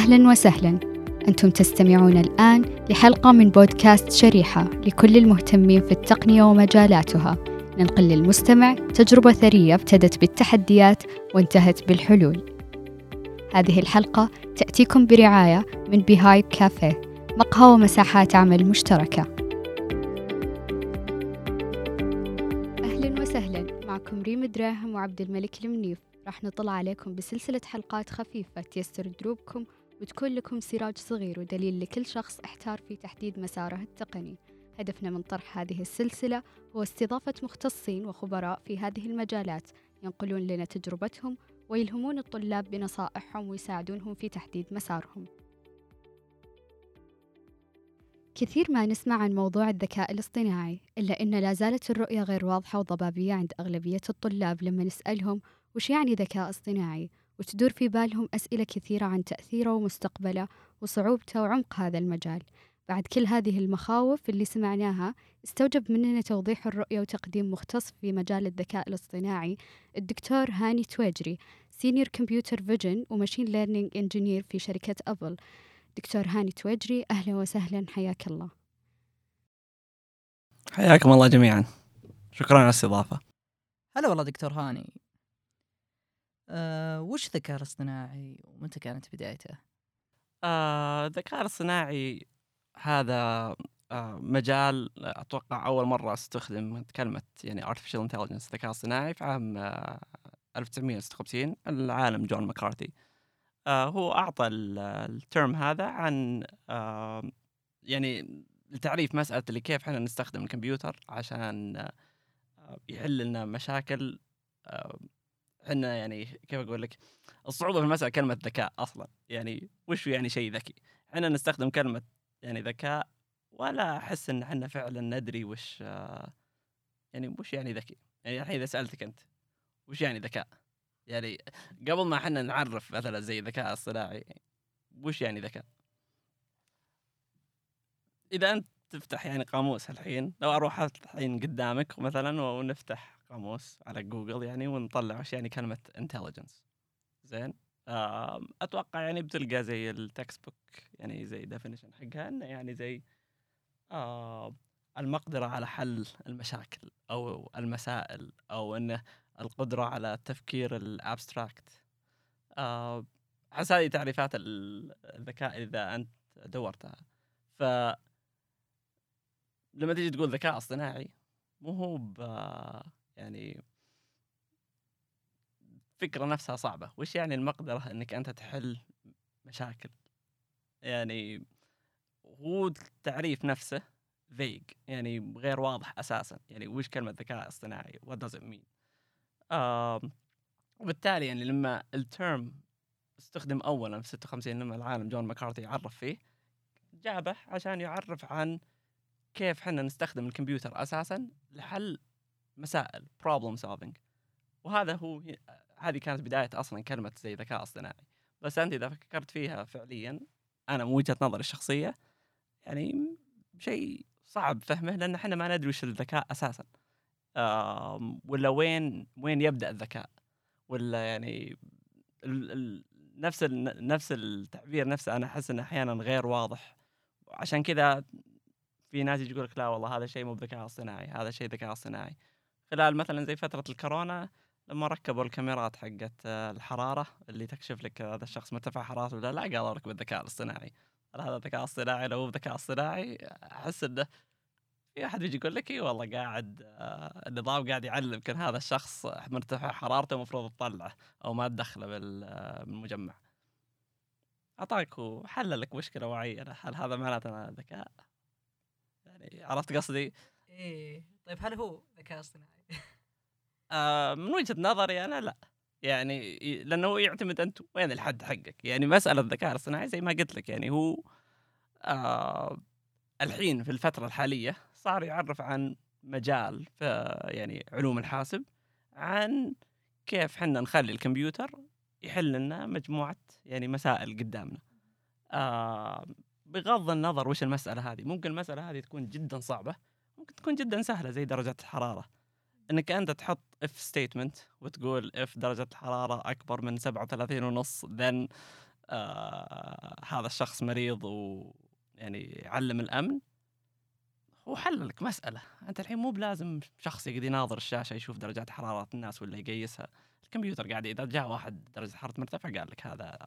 أهلا وسهلا. أنتم تستمعون الآن لحلقة من بودكاست شريحة لكل المهتمين في التقنية ومجالاتها. ننقل للمستمع تجربة ثرية ابتدت بالتحديات وانتهت بالحلول. هذه الحلقة تأتيكم برعاية من بيهايب كافيه مقهى ومساحات عمل مشتركة. أهلا وسهلا. معكم ريم دراهم وعبد الملك المنيف. راح نطل عليكم بسلسلة حلقات خفيفة تيسر دروبكم وتكون لكم سراج صغير ودليل لكل شخص أحتار في تحديد مساره التقني. هدفنا من طرح هذه السلسلة هو استضافة مختصين وخبراء في هذه المجالات ينقلون لنا تجربتهم ويلهمون الطلاب بنصائحهم ويساعدونهم في تحديد مسارهم. كثير ما نسمع عن موضوع الذكاء الاصطناعي إلا أن لا زالت الرؤية غير واضحة وضبابية عند أغلبية الطلاب لما نسألهم وش يعني ذكاء اصطناعي. وتدور في بالهم أسئلة كثيرة عن تأثيره ومستقبله وصعوبته وعمق هذا المجال. بعد كل هذه المخاوف اللي سمعناها استوجب مننا توضيح الرؤية وتقديم مختص في مجال الذكاء الاصطناعي الدكتور هاني تويجري senior computer vision و machine learning engineer في شركة أبل. دكتور هاني تويجري أهلا وسهلا حياك الله. حياكم الله جميعا. شكرا على الاستضافة. هلا والله دكتور هاني. أه وش الذكاء الاصطناعي ومتى كانت بدايته؟ آه، الذكاء الاصطناعي هذا آه، مجال أتوقع أول مرة أستخدم كلمة يعني artificial intelligence الذكاء الصناعي في عام آه، 1956 العالم جون مكارثي آه، هو أعطى ال- الترم هذا عن آه، يعني لتعريف مسألة اللي كيف إحنا نستخدم الكمبيوتر عشان آه، يحل لنا مشاكل آه، إحنا يعني كيف أقول لك الصعوبة في المسألة كلمة ذكاء أصلا. يعني وش يعني شيء ذكي؟ إحنا نستخدم كلمة يعني ذكاء ولا أحس إن إحنا فعلا ندري وش يعني وش يعني ذكي؟ يعني الحين إذا سألتك أنت وش يعني ذكاء؟ يعني قبل ما إحنا نعرف مثلا زي الذكاء الصناعي وش يعني ذكاء؟ إذا أنت تفتح يعني قاموس الحين لو أروح الحين قدامك مثلا ونفتح قاموس على جوجل يعني ونطلع وش يعني كلمة intelligence. زين؟ أتوقع يعني بتلقى زي ال textbook يعني زي definition حقها إنه يعني زي آه المقدرة على حل المشاكل أو المسائل أو إنه القدرة على التفكير ال abstract آه احس هذه تعريفات ال- الذكاء إذا أنت دورتها. ف لما تيجي تقول ذكاء اصطناعي مو هو يعني الفكرة نفسها صعبة. وش يعني المقدرة إنك أنت تحل مشاكل؟ يعني هو التعريف نفسه فيج يعني غير واضح أساسا. يعني وش كلمة ذكاء اصطناعي؟ Does it mean آم، وبالتالي يعني لما الترم استخدم اولا في 56 لما العالم جون ماكارثي عرف فيه جابه عشان يعرف عن كيف حنا نستخدم الكمبيوتر أساسا لحل مسائل problem solving. وهذا هو هذه كانت بداية أصلا كلمة زي ذكاء اصطناعي. بس أنت إذا فكرت فيها فعليا أنا من وجهة نظري الشخصية يعني شيء صعب فهمه لأن إحنا ما ندري وش الذكاء أساسا. ولا وين وين يبدأ الذكاء؟ ولا يعني ال ال نفس ال نفس التعبير نفسه أنا أحس إنه أحيانا غير واضح. عشان كذا في ناس يقول لك لا والله هذا شيء مو بذكاء اصطناعي هذا شيء ذكاء اصطناعي. خلال مثلا زي فترة الكورونا لما ركبوا الكاميرات حقت آه، الحرارة اللي تكشف لك هذا الشخص مرتفع حرارته ولا لا قالوا لك بالذكاء الاصطناعي. هل هذا ذكاء اصطناعي لو هو ذكاء اصطناعي أحس إنه في أحد بيجي يقول لك إي والله قاعد آه، النظام قاعد يعلم كان هذا الشخص مرتفع حرارته المفروض تطلعه أو ما تدخله آه، بالمجمع. أعطاك وحل لك مشكلة معينة. هل هذا معناته أنا ذكاء؟ يعني عرفت قصدي؟ إيه طيب هل هو ذكاء اصطناعي؟ آه من وجهة نظري أنا لا. يعني لأنه يعتمد أنت وين الحد حقك. يعني مسألة الذكاء الاصطناعي زي ما قلت لك يعني هو آه الحين في الفترة الحالية صار يعرف عن مجال في يعني علوم الحاسب عن كيف حنا نخلي الكمبيوتر يحل لنا مجموعة يعني مسائل قدامنا. آه بغض النظر وش المسألة هذه ممكن المسألة هذه تكون جدا صعبة ممكن تكون جدا سهلة زي درجه الحرارة. إنك أنت تحط if statement وتقول if درجة الحرارة أكبر من 37 ونص then آه هذا الشخص مريض ويعني يعلم الأمن. هو حل لك مسألة. أنت الحين مو بلازم شخص يقعد يناظر الشاشة يشوف درجات حرارة الناس ولا يقيسها. الكمبيوتر قاعد اذا جاء واحد درجة حرارته مرتفعة قال لك هذا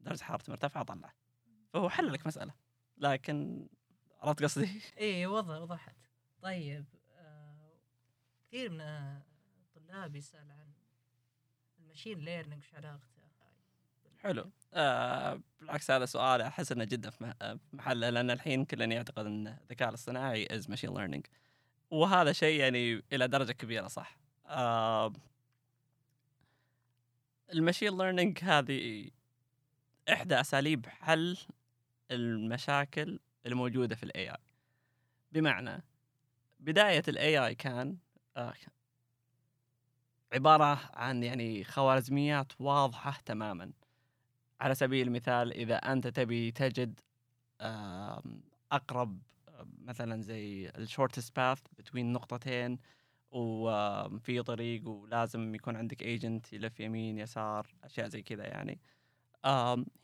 درجة حرارته مرتفعة طلع. فهو حل لك مسألة. لكن عرفت قصدي؟ اي وضح وضحت طيب. كثير من الطلاب يسأل عن ال machine learning وش علاقته. حلو. آه بالعكس هذا سؤال أحس إنه جدا في في محله لأن الحين كلنا يعتقد إن الذكاء الاصطناعي is machine learning وهذا شيء يعني إلى درجة كبيرة صح؟ آه ال machine learning هذه إحدى أساليب حل المشاكل الموجودة في ال AI بمعنى بداية ال AI كان عبارة عن يعني خوارزميات واضحة تماما. على سبيل المثال إذا أنت تبي تجد آم، مثلا زي ال shortest path بين نقطتين وفي طريق ولازم يكون عندك agent يلف يمين يسار أشياء زي كذا يعني.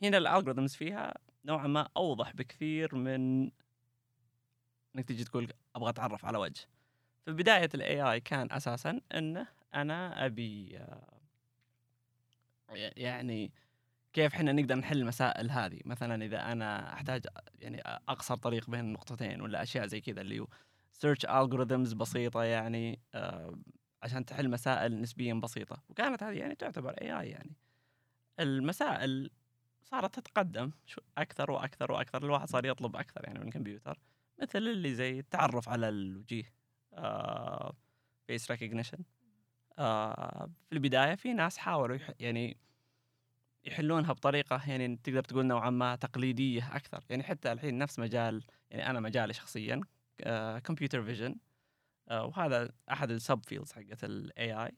هنا ال algorithms فيها نوعا ما أوضح بكثير من إنك تجي تقول أبغى أتعرف على وجه. في بداية ال AI كان أساسا إنه أنا أبي آه، يعني كيف إحنا نقدر نحل المسائل هذه. مثلا إذا أنا أحتاج يعني أقصر طريق بين النقطتين ولا أشياء زي كذا اللي هو search algorithms بسيطة يعني آه عشان تحل مسائل نسبيا بسيطة. وكانت هذه يعني تعتبر AI يعني. المسائل صارت تتقدم أكثر وأكثر وأكثر. الواحد صار يطلب أكثر يعني من الكمبيوتر. مثل اللي زي التعرف على الوجيه face recognition في البداية في ناس حاولوا يح- يعني يحلونها بطريقة يعني تقدر تقول نوعا ما تقليدية أكثر. يعني حتى الحين نفس مجال يعني أنا مجالي شخصيا computer vision وهذا أحد ال subfields حقت ال AI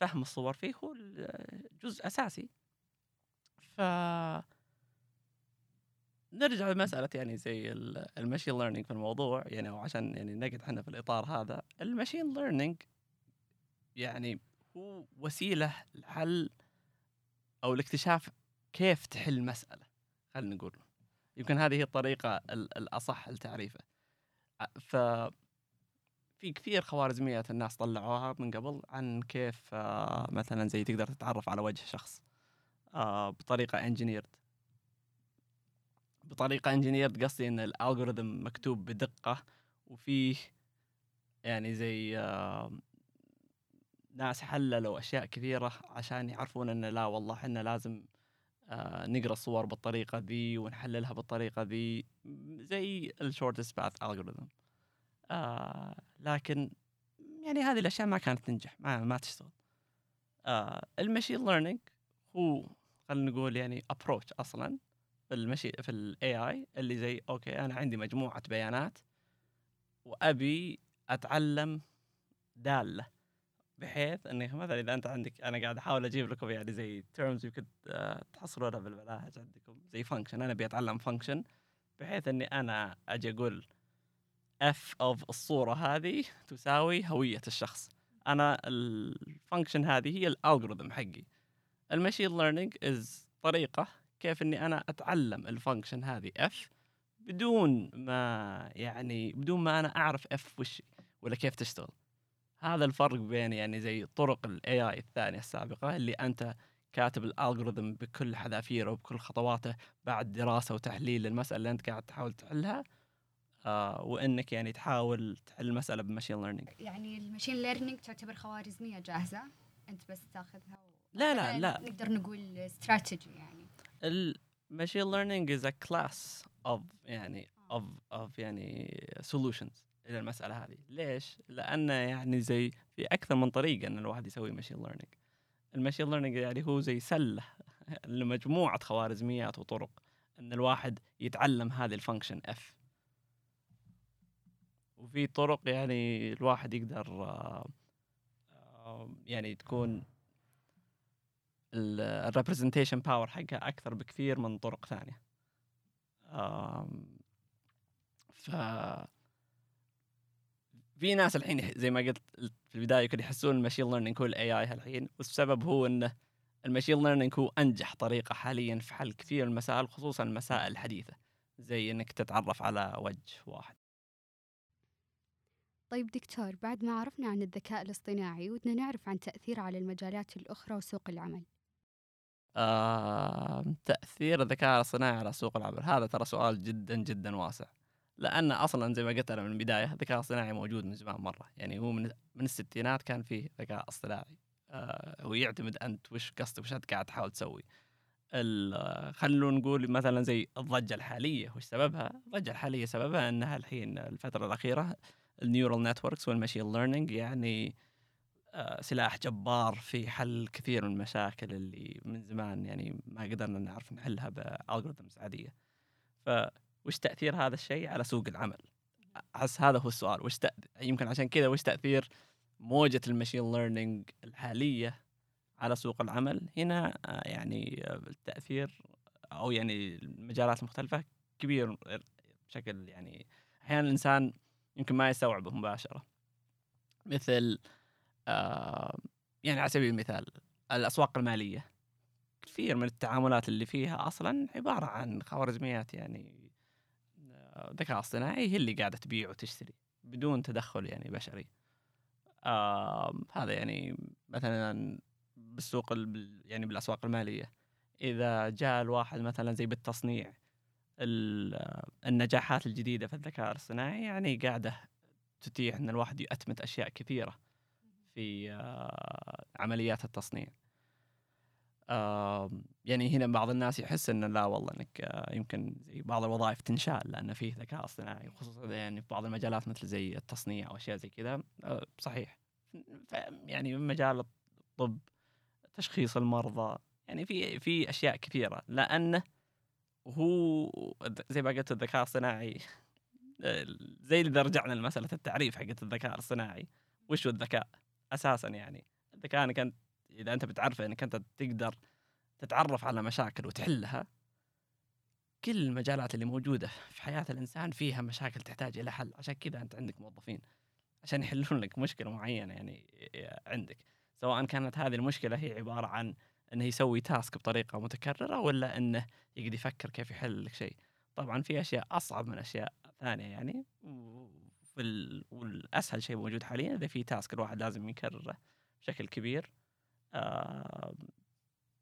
فهم الصور فيه هو جزء أساسي. ف نرجع لمسألة يعني زي ال machine learning في الموضوع يعني أو عشان يعني نقعد إحنا في الإطار هذا. ال machine learning يعني هو وسيلة لحل أو لاكتشاف كيف تحل مسألة خلينا نقول. يمكن هذه هي الطريقة ال- الأصح لتعريفه. ف في كثير خوارزميات الناس طلعوها من قبل عن كيف آه، مثلا زي تقدر تتعرف على وجه شخص آه، بطريقة engineered بطريقة engineered قصدي إن ال algorithm مكتوب بدقة وفيه يعني زي آه، ناس حللوا أشياء كثيرة عشان يعرفون ان لا والله إحنا لازم آه، نقرأ الصور بالطريقة ذي ونحللها بالطريقة ذي زي ال shortest path algorithm لكن يعني هذه الأشياء ما كانت تنجح ما ما تشتغل. آه ال machine learning هو خلينا نقول يعني approach أصلا. في المشي في ال AI اللي زي okay أنا عندي مجموعة بيانات وأبي أتعلم دالة بحيث إنك مثلا إذا أنت عندك أنا قاعد أحاول أجيب لكم يعني زي terms يمكن تحصلونها بالمناهج عندكم زي function أنا أبي أتعلم function بحيث إني أنا أجي أقول f of الصورة هذه تساوي هوية الشخص. أنا ال function هذه هي ال algorithm حقي. ال machine learning is طريقة كيف إني أنا أتعلم ال function هذه f بدون ما يعني بدون ما أنا أعرف f وش ولا كيف تشتغل. هذا الفرق بين يعني زي طرق ال AI الثانية السابقة اللي أنت كاتب ال algorithm بكل حذافيره وبكل خطواته بعد دراسة وتحليل للمسألة اللي أنت قاعد تحاول تحلها آه وإنك يعني تحاول تحل المسألة ب machine learning يعني ال machine learning تعتبر خوارزمية جاهزة؟ أنت بس تاخذها و... لا لا لا. نقدر نقول استراتيجي يعني. ال machine learning is a class of يعني of of يعني solutions إلى المسألة هذه. ليش؟ لأنه يعني زي في أكثر من طريقة إن الواحد يسوي machine learning ال machine learning يعني هو زي سلة لمجموعة خوارزميات وطرق إن الواحد يتعلم هذه ال function f وفي طرق يعني الواحد يقدر آه، آه، يعني تكون ال representation power حقها أكثر بكثير من طرق ثانية. ف في ناس الحين زي ما قلت في البداية كانوا يحسون ال machine learning هو ال AI الحين والسبب هو انه المشين ليرنينج هو أنجح طريقة حاليا في حل كثير من المسائل خصوصا المسائل الحديثة زي إنك تتعرف على وجه واحد. طيب دكتور بعد ما عرفنا عن الذكاء الاصطناعي ودنا نعرف عن تأثيره على المجالات الأخرى وسوق العمل. تأثير الذكاء الصناعي على سوق العمل. هذا ترى سؤال جدا جدا واسع. لأن أصلا زي ما قلت أنا من البداية الذكاء الصناعي موجود من زمان مرة. يعني هو من من الستينات كان فيه ذكاء اصطناعي. آه ويعتمد أنت وش قصدك وش قاعد تحاول تسوي. خلونا نقول مثلا زي الضجة الحالية وش سببها؟ الضجة الحالية سببها أنها الحين الفترة الأخيرة ال neural networks وال machine learning يعني سلاح جبار في حل كثير من المشاكل اللي من زمان يعني ما قدرنا نعرف نحلها ب algorithms عادية. فوش تأثير هذا الشيء على سوق العمل؟ أحس هذا هو السؤال، وش تأ... يمكن عشان كذا وش تأثير موجة المشين ليرنينج الحالية على سوق العمل؟ هنا آه، يعني آه، التأثير أو يعني المجالات المختلفة كبير بشكل يعني أحيانا الإنسان يمكن ما يستوعبه مباشرة. مثل آه، يعني على سبيل المثال الأسواق المالية. كثير من التعاملات اللي فيها أصلا عبارة عن خوارزميات يعني آه، ذكاء اصطناعي هي اللي قاعدة تبيع وتشتري بدون تدخل يعني بشري. آه هذا يعني مثلا بالسوق ال- بال- يعني بالأسواق المالية. إذا جاء الواحد مثلا زي بالتصنيع ال- آه، النجاحات الجديدة في الذكاء الاصطناعي يعني قاعدة تتيح إن الواحد يأتمت أشياء كثيرة. في آه، عمليات التصنيع. يعني هنا بعض الناس يحس ان لا والله إنك آه، يمكن زي بعض الوظائف تنشال لأن فيه ذكاء اصطناعي خصوصا يعني في بعض المجالات مثل زي التصنيع أو أشياء زي كذا. آه، صحيح. يعني من مجال الطب تشخيص المرضى يعني في في أشياء كثيرة. لأنه هو زي ما قلت الذكاء الصناعي زي اذا رجعنا لمسألة التعريف حقت الذكاء الصناعي وش هو الذكاء؟ أساسا يعني. الذكاء انك انت إذا أنت بتعرفه إنك أنت تقدر تتعرف على مشاكل وتحلها كل المجالات اللي موجودة في حياة الإنسان فيها مشاكل تحتاج إلى حل. عشان كذا أنت عندك موظفين. عشان يحلون لك مشكلة معينة يعني عندك. سواء كانت هذه المشكلة هي عبارة عن إنه يسوي تاسك بطريقة متكررة ولا إنه يقدر يفكر كيف يحل لك شيء. طبعا في أشياء أصعب من أشياء ثانية يعني. والأسهل شيء موجود حاليا إذا في تاسك الواحد لازم يكرره بشكل كبير. آه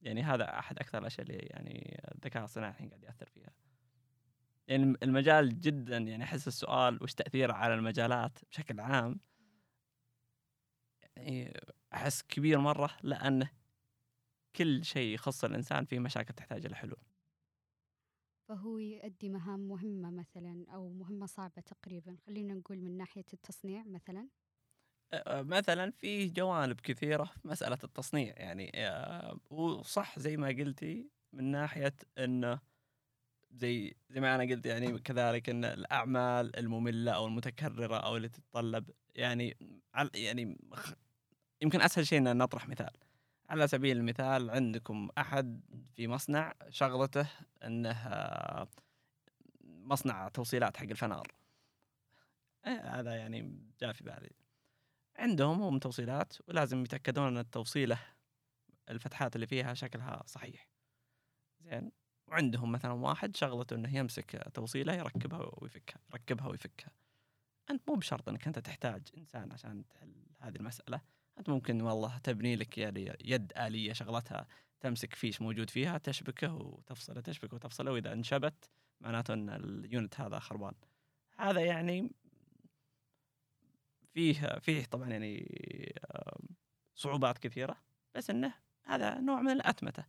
يعني هذا أحد أكثر الأشياء اللي يعني الذكاء الصناعي الحين قاعد يأثر فيها. يعني المجال جدا يعني أحس السؤال وش تأثيره على المجالات بشكل عام. يعني أحس كبير مرة لأنه كل شيء يخص الإنسان فيه مشاكل تحتاج إلى حلول فهو يؤدي مهام مهمة مثلا أو مهمة صعبة تقريبا خلينا نقول من ناحية التصنيع مثلا. مثلا في جوانب كثيرة في مسألة التصنيع يعني وصح زي ما قلتي من ناحية انه زي زي ما أنا قلت يعني كذلك إن الأعمال المملة أو المتكررة أو اللي تتطلب يعني يعني يمكن أسهل شيء إن نطرح مثال. على سبيل المثال عندكم أحد في مصنع شغلته إنه آه، مصنع توصيلات حق الفنار. إيه، هذا يعني جاء في بالي. عندهم هم توصيلات ولازم يتأكدون إن التوصيله الفتحات اللي فيها شكلها صحيح. زين؟ وعندهم مثلا واحد شغلته إنه يمسك توصيله يركبها ويفكها يركبها ويفكها. أنت مو بشرط إنك أنت تحتاج إنسان عشان تحل هذه المسألة. أنت ممكن والله تبني لك يعني يد آلية شغلتها تمسك فيش موجود فيها تشبكه وتفصله تشبكه وتفصله وإذا انشبت معناته إن ال unit هذا خربان. هذا يعني فيه فيه طبعا يعني صعوبات كثيرة بس إنه هذا نوع من الأتمتة.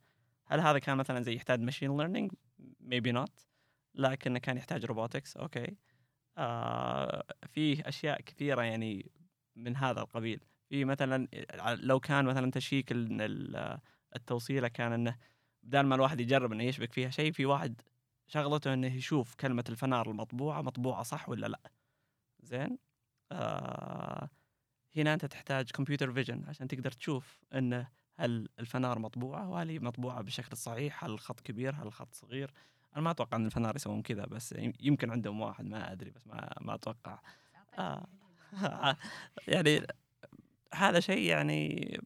هل هذا كان مثلا زي يحتاج machine learning maybe not لكنه كان يحتاج robotics okay. آه فيه أشياء كثيرة يعني من هذا القبيل. في مثلا لو كان مثلا check ال- التوصيلة كان إنه بدال ما الواحد يجرب إنه يشبك فيها شيء في واحد شغلته إنه يشوف كلمة الفنار المطبوعة مطبوعة صح ولا لا. زين؟ آه هنا أنت تحتاج كمبيوتر فيجن عشان تقدر تشوف انه هل الفنار مطبوعة وهل هي مطبوعة بالشكل الصحيح هل الخط كبير هل الخط صغير. أنا ما أتوقع إن الفنار يسوون كذا بس يم- يمكن عندهم واحد ما أدري بس ما ما أتوقع. آه. يعني هذا شيء يعني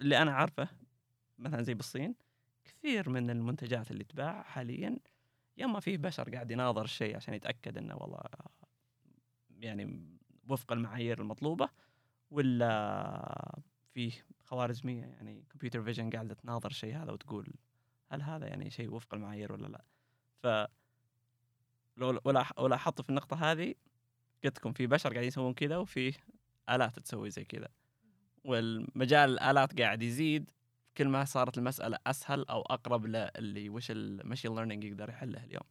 اللي أنا عارفه مثلا زي بالصين كثير من المنتجات اللي تباع حاليا يا اما فيه بشر قاعد يناظر الشيء عشان يتأكد إنه والله يعني وفق المعايير المطلوبة ولا فيه خوارزمية يعني كمبيوتر فيجن قاعدة تناظر الشيء هذا وتقول هل هذا يعني شيء وفق المعايير ولا لا؟ ف لو ولا ولا حط في النقطة هذه قلت لكم في بشر قاعدين يسوون كذا وفي آلات تسوي زي كذا. والمجال الآلات قاعد يزيد كل ما صارت المسألة أسهل أو أقرب للي وش المشين ليرنينج يقدر يحله اليوم.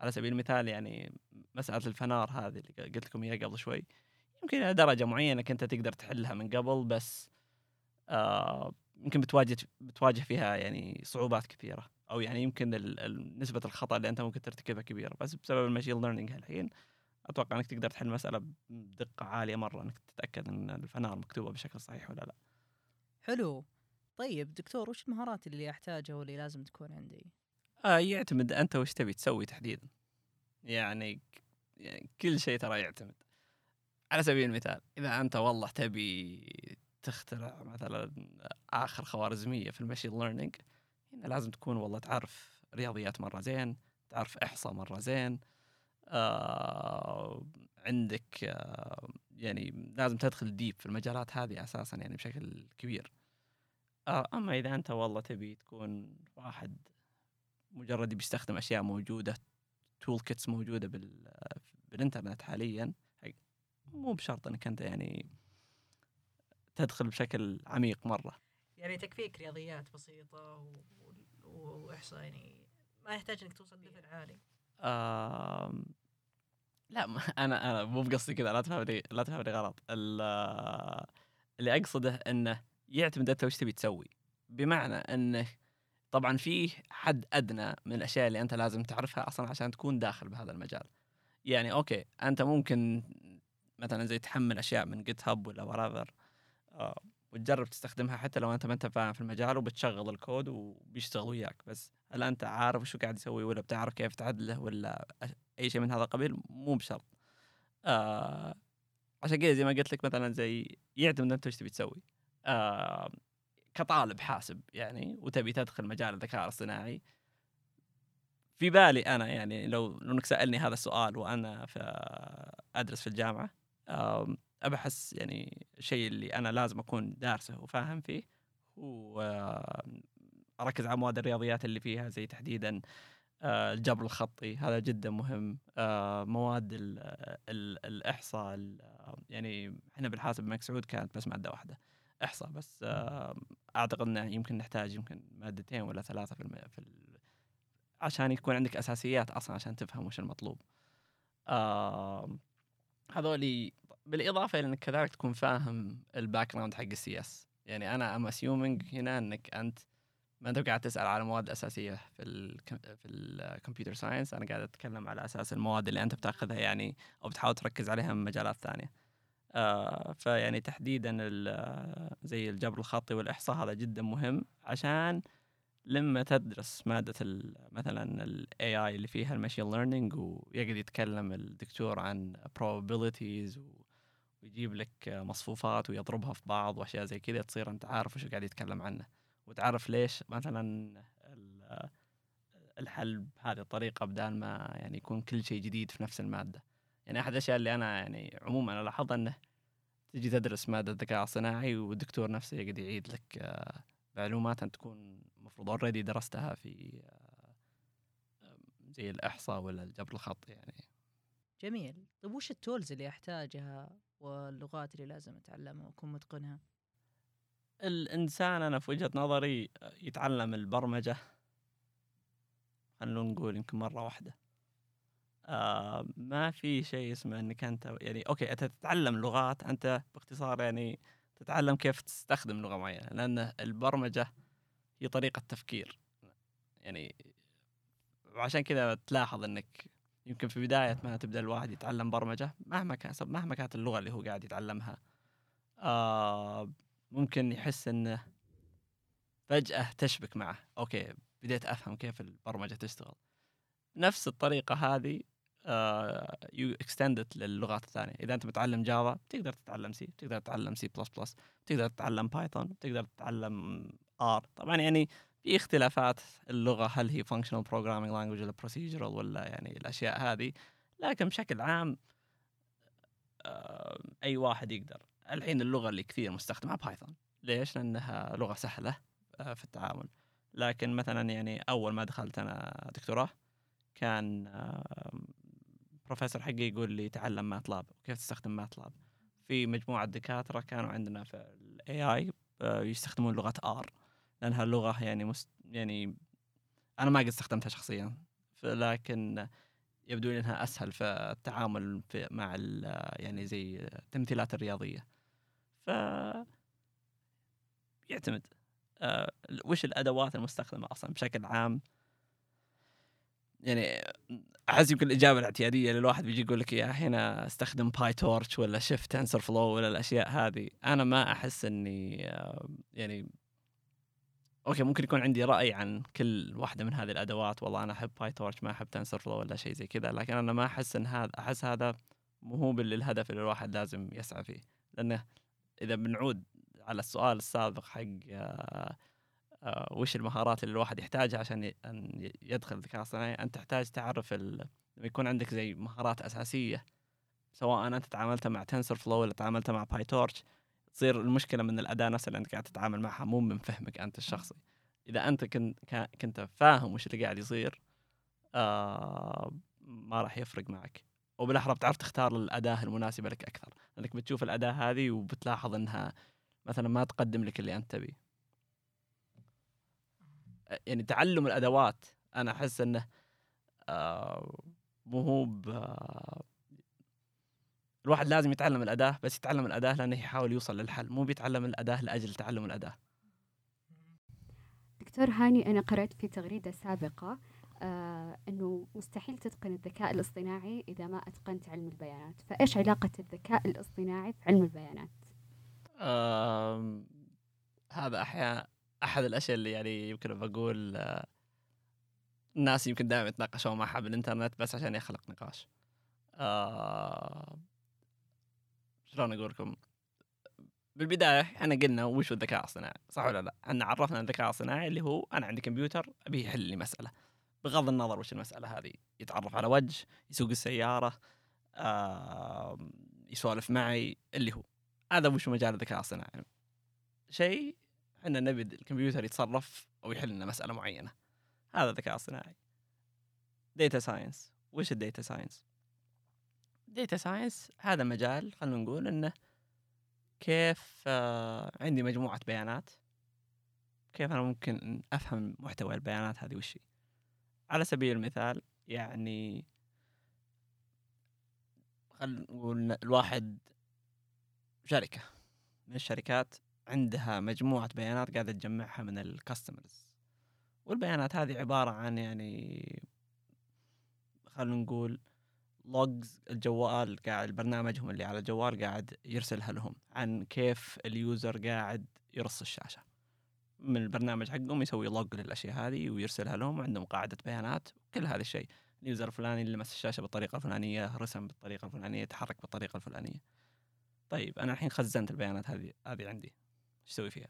على سبيل المثال يعني مسألة الفنار هذه اللي قلت لكم إياها قبل شوي يمكن إلى درجة معينة كنت تقدر تحلها من قبل بس آه يمكن بتواجه بتواجه فيها يعني صعوبات كثيرة. أو يعني يمكن نسبة الخطأ اللي أنت ممكن ترتكبها كبيرة بس بسبب المشين ليرنينج الحين أتوقع إنك تقدر تحل مسألة بدقة عالية مرة إنك تتأكد إن الفنار مكتوبة بشكل صحيح ولا لا. حلو. طيب دكتور وش المهارات اللي أحتاجها واللي لازم تكون عندي؟ آه يعتمد أنت وش تبي تسوي تحديدا. يعني, يعني كل شيء ترى يعتمد. على سبيل المثال إذا أنت والله تبي تخترع مثلا آخر خوارزمية في ال machine learning هنا لازم تكون والله تعرف رياضيات مرة زين تعرف إحصاء مرة زين آه عندك آه يعني لازم تدخل deep في المجالات هذه أساسا يعني بشكل كبير. آه أما إذا أنت والله تبي تكون واحد مجرد بيستخدم أشياء موجودة toolkits موجودة بال بالإنترنت حاليا مو بشرط إنك أنت يعني تدخل بشكل عميق مرة. يعني تكفيك رياضيات بسيطة وإحصاء يعني ما يحتاج إنك توصل ليفل عالي. آه لا أنا أنا مو بقصدي كذا لا تفهمني لا تفهمني غلط. اللي أقصده إنه يعتمد أنت وش تبي تسوي. بمعنى إنه طبعا في حد أدنى من الأشياء اللي أنت لازم تعرفها أصلا عشان تكون داخل بهذا المجال. يعني okay أنت ممكن مثلا زي تحمل أشياء من GitHub ولا ورافر وتجرب تستخدمها حتى لو أنت ما أنت فاهم في المجال وبتشغل الكود وبيشتغل وياك. بس هل أنت عارف شو قاعد يسوي ولا بتعرف كيف تعدله ولا أي شيء من هذا القبيل؟ مو بشرط. آه عشان كذا زي ما قلت لك مثلا زي يعتمد أنت إيش تبي تسوي. آه كطالب حاسب يعني وتبي تدخل مجال الذكاء الاصطناعي. في بالي أنا يعني لو إنك سألني هذا السؤال وأنا في أدرس في الجامعة أبحث يعني الشيء اللي أنا لازم أكون دارسه وفاهم فيه هو أركز على مواد الرياضيات اللي فيها زي تحديدا آه، الجبر الخطي هذا جدا مهم. آه، مواد ال ال الإحصاء يعني إحنا بالحاسب الملك سعود كانت بس مادة واحدة إحصاء بس. أعتقد إنه يمكن نحتاج يمكن مادتين ولا ثلاثة في, الم... في ال... عشان يكون عندك أساسيات أصلا عشان تفهم وش المطلوب. هذولي بالإضافة إلى إنك كذلك تكون فاهم ال background حق ال CS يعني أنا I'm assuming هنا إنك أنت ما أنت قاعد تسأل على المواد الاساسيه في ال في ال computer science أنا قاعد أتكلم على أساس المواد اللي أنت بتاخذها يعني أو بتحاول تركز عليها من مجالات ثانية. آه فيعني تحديدا زي الجبر الخطي والإحصاء هذا جدا مهم عشان لما تدرس مادة مثلا ال AI اللي فيها ال machine learning ويقعد يتكلم الدكتور عن probabilities ويجيب لك مصفوفات ويضربها في بعض وأشياء زي كذا تصير أنت عارف وش قاعد يتكلم عنه. وتعرف ليش مثلا الحل بهذه الطريقة بدال ما يعني يكون كل شيء جديد في نفس المادة. يعني أحد الأشياء اللي أنا يعني عموما ألاحظها أنه تجي تدرس مادة الذكاء الصناعي والدكتور نفسه يقعد يعيد لك آه، معلومات أنت تكون المفروض already درستها في زي الإحصاء ولا الجبر الخطي يعني. جميل. طيب وش ال tools اللي أحتاجها واللغات اللي لازم أتعلمها وأكون متقنها؟ الإنسان أنا في وجهة نظري يتعلم البرمجة. خلونا نقول يمكن مرة واحدة. آه ما في شيء اسمه إنك أنت يعني أوكي أنت تتعلم لغات أنت باختصار يعني تتعلم كيف تستخدم لغة معينة لأن البرمجة هي طريقة تفكير. يعني وعشان كذا تلاحظ إنك يمكن في بداية ما تبدأ الواحد يتعلم برمجة مهما كان مهما كانت اللغة اللي هو قاعد يتعلمها. آه ممكن يحس انه فجأة تشبك معه. okay بديت أفهم كيف البرمجة تشتغل. نفس الطريقة هذه you extend it للغات الثانية. إذا أنت متعلم Java تقدر تتعلم C تقدر تتعلم C plus plus تقدر تتعلم Python تقدر تتعلم R طبعا يعني في اختلافات اللغة هل هي functional programming language ولا procedural ولا يعني الأشياء هذه لكن بشكل عام آه، أي واحد يقدر. الحين اللغة اللي كثير مستخدمة Python ليش؟ لأنها لغة سهلة آه، في التعامل. لكن مثلا يعني أول ما دخلت أنا دكتوراه كان آه، بروفيسور حقي يقول لي تعلم MATLAB وكيف تستخدم MATLAB في مجموعة دكاترة كانوا عندنا في ال AI يستخدمون لغة R لأنها لغه يعني مست يعني أنا ما قد استخدمتها شخصيا لكن يبدو لي إنها أسهل في التعامل في مع يعني زي التمثيلات الرياضية. ف يعتمد آه، وش الأدوات المستخدمة أصلا بشكل عام؟ يعني أحس يمكن الإجابة الاعتيادية للواحد بيجي يقول لك يا هنا استخدم PyTorch ولا شفت TensorFlow ولا الأشياء هذه. أنا ما أحس إني آه، يعني okay ممكن يكون عندي رأي عن كل واحدة من هذه الأدوات. والله أنا أحب PyTorch ما أحب TensorFlow ولا شيء زي كذا لكن أنا ما أحس إن هذا أحس هذا مو هو للهدف اللي الواحد لازم يسعى فيه. لأنه إذا بنعود على السؤال السابق حق آه آه وش المهارات اللي الواحد يحتاجها عشان أن يدخل الذكاء الصناعي أنت تحتاج تعرف لما يكون عندك زي مهارات أساسية سواء أنت تعاملت مع تنسر فلو ولا تعاملت مع باي تورش تصير المشكلة من الأداة نفسها اللي أنت قاعد تتعامل معها مو من فهمك أنت الشخصي. إذا أنت كنت كنت فاهم وش اللي قاعد يصير آه ما راح يفرق معك. وبالأحرى بتعرف تختار الأداة المناسبة لك أكثر. لأنك بتشوف الأداة هذه وبتلاحظ إنها مثلا ما تقدم لك اللي أنت تبيه يعني تعلم الأدوات أنا أحس إنه آه مو هو الواحد لازم يتعلم الأداة بس يتعلم الأداة لأنه يحاول يوصل للحل مو بيتعلم الأداة لأجل تعلم الأداة. دكتور هاني أنا قرأت في تغريدة سابقة آه إنه مستحيل تتقن الذكاء الاصطناعي إذا ما أتقنت علم البيانات. فإيش علاقة الذكاء الاصطناعي في علم البيانات؟ آه هذا أحيانا أحد الأشياء اللي يعني يمكن بقول آه الناس يمكن دائما يتناقشون معها بالإنترنت بس عشان يخلق نقاش. آه شلون أقول لكم بالبداية إحنا قلنا وش الذكاء الصناعي صح ولا لا؟ إحنا عرفنا الذكاء الصناعي اللي هو أنا عندي كمبيوتر أبي يحل لي مسألة. بغض النظر وش المسألة هذه يتعرف على وجه يسوق السيارة آه، يسولف معي اللي هو. هذا وش مجال الذكاء الصناعي؟ شيء إحنا نبي الكمبيوتر يتصرف أو يحل لنا مسألة معينة. هذا الذكاء الصناعي. data science وش ال data science ديتا ساينس هذا مجال خلينا نقول إنه كيف آه عندي مجموعة بيانات. كيف أنا ممكن أفهم محتوى البيانات هذه وش على سبيل المثال يعني خلينا نقول الواحد شركة. من الشركات عندها مجموعة بيانات قاعدة تجمعها من الكاستمرز والبيانات هذه عبارة عن يعني خلينا نقول logs الجوال قاعد برنامجهم اللي على الجوال قاعد يرسلها لهم عن كيف ال user قاعد يرص الشاشة. من البرنامج حقهم يسوي log للأشياء هذه ويرسلها لهم وعندهم قاعدة بيانات كل هذا الشيء. ال user الفلاني اللي لمس الشاشة بالطريقة الفلانيه رسم بالطريقة الفلانيه تحرك بالطريقة الفلانية. طيب أنا الحين خزنت البيانات هذه هذه عندي. إيش أسوي فيها؟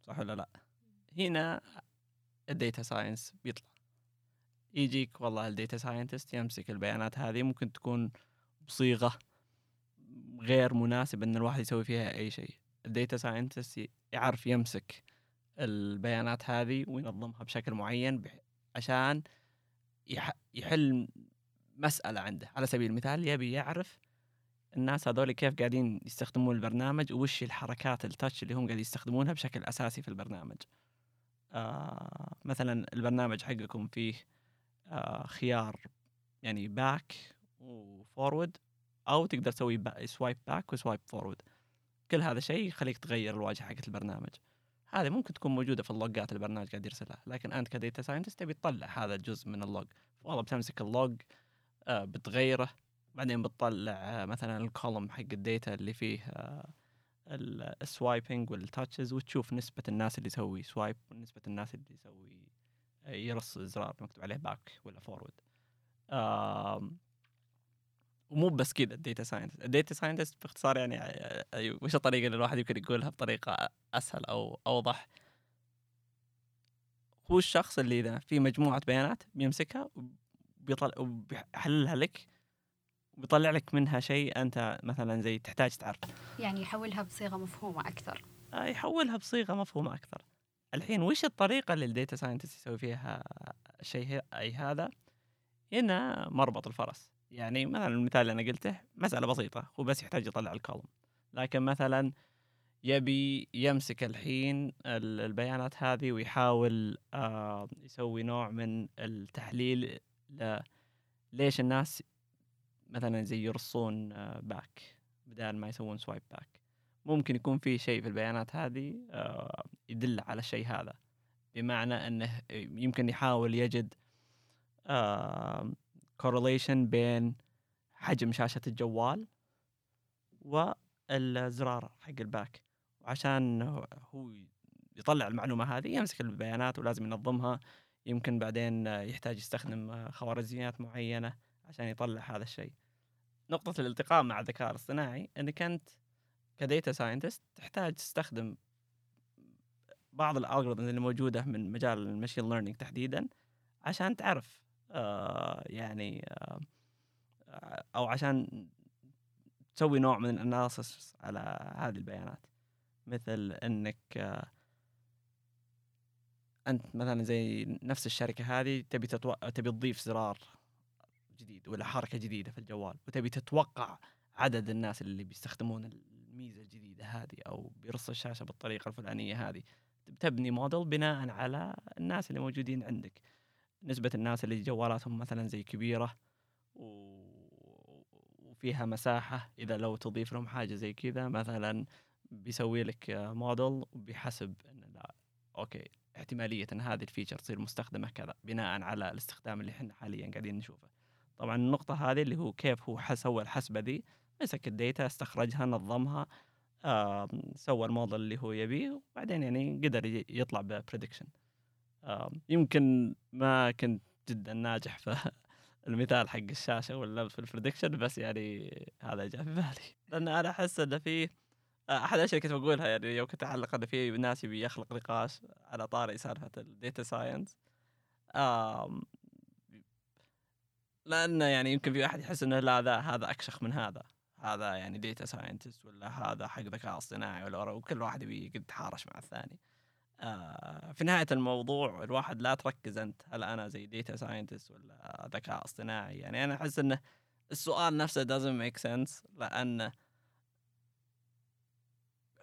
صح ولا لا؟ هنا ال data science بيطلع. يجيك والله ال data scientist يمسك البيانات هذه ممكن تكون بصيغة غير مناسب إن الواحد يسوي فيها أي شيء. ال data scientist يعرف يمسك البيانات هذه وينظمها بشكل معين عشان يحل مسألة عنده. على سبيل المثال يبي يعرف الناس هذول كيف قاعدين يستخدمون البرنامج وش الحركات ال touch اللي هم قاعدين يستخدمونها بشكل أساسي في البرنامج. آه مثلا البرنامج حقكم فيه خيار يعني back و forward أو تقدر تسوي swipe back و swipe forward كل هذا شيء يخليك تغير الواجهة حقت البرنامج. هذه ممكن تكون موجودة في ال logات البرنامج قاعد يرسلها لكن أنت ك data scientist تبي تطلع هذا الجزء من ال log. والله بتمسك ال log آه، بتغيره بعدين بتطلع آه، مثلا ال column حق ال data اللي فيه ال swiping وال touches وتشوف نسبة الناس اللي يسوي swipe ونسبة الناس اللي يسوي يرص زرار مكتوب عليه back ولا forward. ومو بس كذا ال data scientist ال data scientist باختصار يعني آه، أيوة، وش الطريقة اللي الواحد يمكن يقولها بطريقة أسهل أو أوضح؟ هو الشخص اللي إذا في مجموعة بيانات بيمسكها وبيطلع وبيحللها لك وبيطلع لك منها شيء أنت مثلا زي تحتاج تعرفه يعني يحولها بصيغة مفهومة أكثر. آه، يحولها بصيغة مفهومة أكثر. الحين وش الطريقة اللي ال data scientist يسوي فيها الشيء أي هذا؟ هنا مربط الفرس، يعني مثلا المثال اللي أنا قلته مسألة بسيطة هو بس يحتاج يطلع ال column، لكن مثلا يبي يمسك الحين ال- البيانات هذه ويحاول يسوي نوع من التحليل ليش الناس مثلا زي يرصون back بدال ما يسوون swipe back. ممكن يكون في شيء في البيانات هذه آه، يدل على الشيء هذا. بمعنى أنه يمكن يحاول يجد correlation بين حجم شاشة الجوال والزرار حق ال back. وعشان هو يطلع المعلومة هذه يمسك البيانات ولازم ينظمها. يمكن بعدين يحتاج يستخدم خوارزميات معينة عشان يطلع هذا الشيء. نقطة الالتقاء مع الذكاء الاصطناعي إنك أنت ك data scientist تحتاج تستخدم بعض ال algorithms اللي موجودة من مجال ال machine learning تحديدا عشان تعرف آه يعني آه أو عشان تسوي نوع من ال analysis على هذه البيانات. مثل إنك آه أنت مثلا زي نفس الشركة هذه تبي تتو... تبي تضيف زرار جديد ولا حركة جديدة في الجوال وتبي تتوقع عدد الناس اللي بيستخدمون الميزة الجديدة هذه أو بيرص الشاشة بالطريقة الفلانية هذه. تبني موديل بناء على الناس اللي موجودين عندك. نسبة الناس اللي جوالاتهم مثلا زي كبيرة و... وفيها مساحة إذا لو تضيف لهم حاجة زي كذا مثلا بيسوي لك موديل وبيحسب إن لا okay احتمالية أن هذه ال feature تصير مستخدمة كذا بناء على الاستخدام اللي إحنا حاليا قاعدين نشوفه. طبعا النقطة هذه اللي هو كيف هو سوى الحسبة ذي مسك ال data استخرجها نظمها آه، سوى الموديل اللي هو يبيه وبعدين يعني قدر يطلع ب prediction آه، يمكن ما كنت جدا ناجح في المثال حق الشاشة ولا في ال prediction بس يعني هذا جاء في بالي. لأن أنا أحس انه في أحد الأشياء كنت بقولها يعني يوم كنت أعلق انه في ناس يبي يخلق نقاش على طاري سالفة ال data science لأنه يعني يمكن في واحد يحس إنه لا ذا هذا أكشخ من هذا. هذا يعني data scientist ولا هذا حق ذكاء اصطناعي ولا وكل واحد يبي يتحارش مع الثاني. آه في نهاية الموضوع الواحد لا تركز أنت هل أنا زي data scientist ولا ذكاء اصطناعي؟ يعني أنا أحس إنه السؤال نفسه doesn't make sense لأن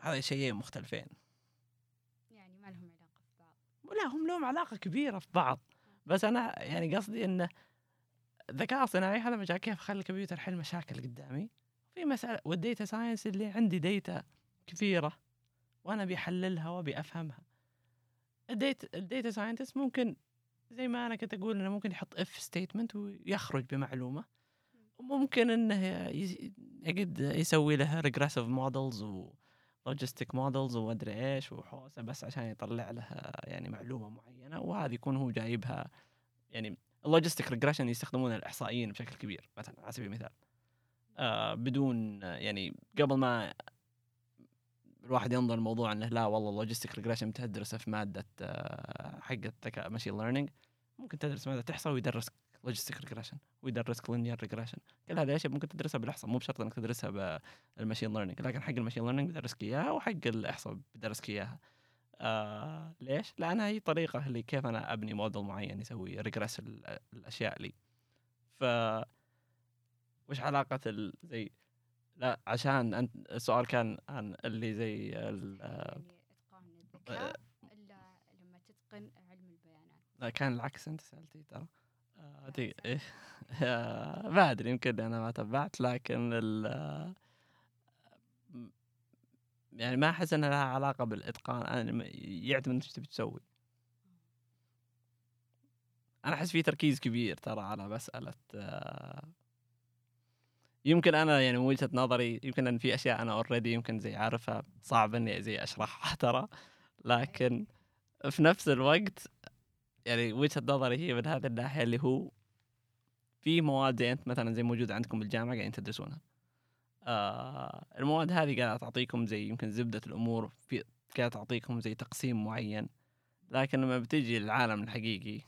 هذا شيئين مختلفين. يعني ما لهم علاقة في بعض. ولا هم لهم علاقة كبيرة في بعض. بس أنا يعني قصدي إنه الذكاء الصناعي هذا مجال كيف خلي الكمبيوتر يحل مشاكل قدامي؟ في مسألة وال data science اللي عندي data كثيرة وأنا بيحللها وأبي أفهمها ال data ال data scientist ممكن زي ما أنا كنت أقول إنه ممكن يحط if statement ويخرج بمعلومة. وممكن إنه يقد يسوي له regressive models و logistic models ومدري إيش وحوسة بس عشان يطلع لها يعني معلومة معينة وهذه يكون هو جايبها يعني ال logistic regression يستخدمون الإحصائيين بشكل كبير مثلا على سبيل المثال. بدون يعني قبل ما الواحد ينظر الموضوع إنه لا والله ال logistic regression تدرسه في مادة آه حقت ذكاء machine learning ممكن تدرس مادة احصاء ويدرسك logistic regression ويدرسك linear regression كل هذه الاشياء ممكن تدرسها بالاحصاء مو بشرط إنك تدرسها بال machine learning لكن حق ال machine learning بيدرسك إياها وحق الإحصاء بيدرسك إياها آه ليش؟ لانها هي طريقة اللي كيف أنا أبني موديل معين يسوي regress الأشياء لي. ف وش علاقة ال... زي لا عشان انت السؤال كان عن اللي زي ال... يعني إتقان الذكاء إلا لما تتقن علم البيانات. لا كان العكس أنت سالتي ترى. آه. ما أدري يمكن أنا ما تبعت لكن ال... يعني ما أحس انها لها علاقة بالإتقان. أنا يعتمد إيش تبي تسوي. أنا أحس في تركيز كبير ترى على مسألة يمكن أنا يعني من وجهة نظري يمكن إن في أشياء أنا اوريدي يمكن زي عارفها صعب إني زي أشرحها ترى. لكن في نفس الوقت يعني وجهة نظري هي من هذه الناحية اللي هو في مواد زي أنت مثلا زي موجوده عندكم بالجامعة قاعدين تدرسونها. آه المواد هذه قاعدة تعطيكم زي يمكن زبدة الأمور في قاعدة تعطيكم زي تقسيم معين. لكن لما بتجي للعالم الحقيقي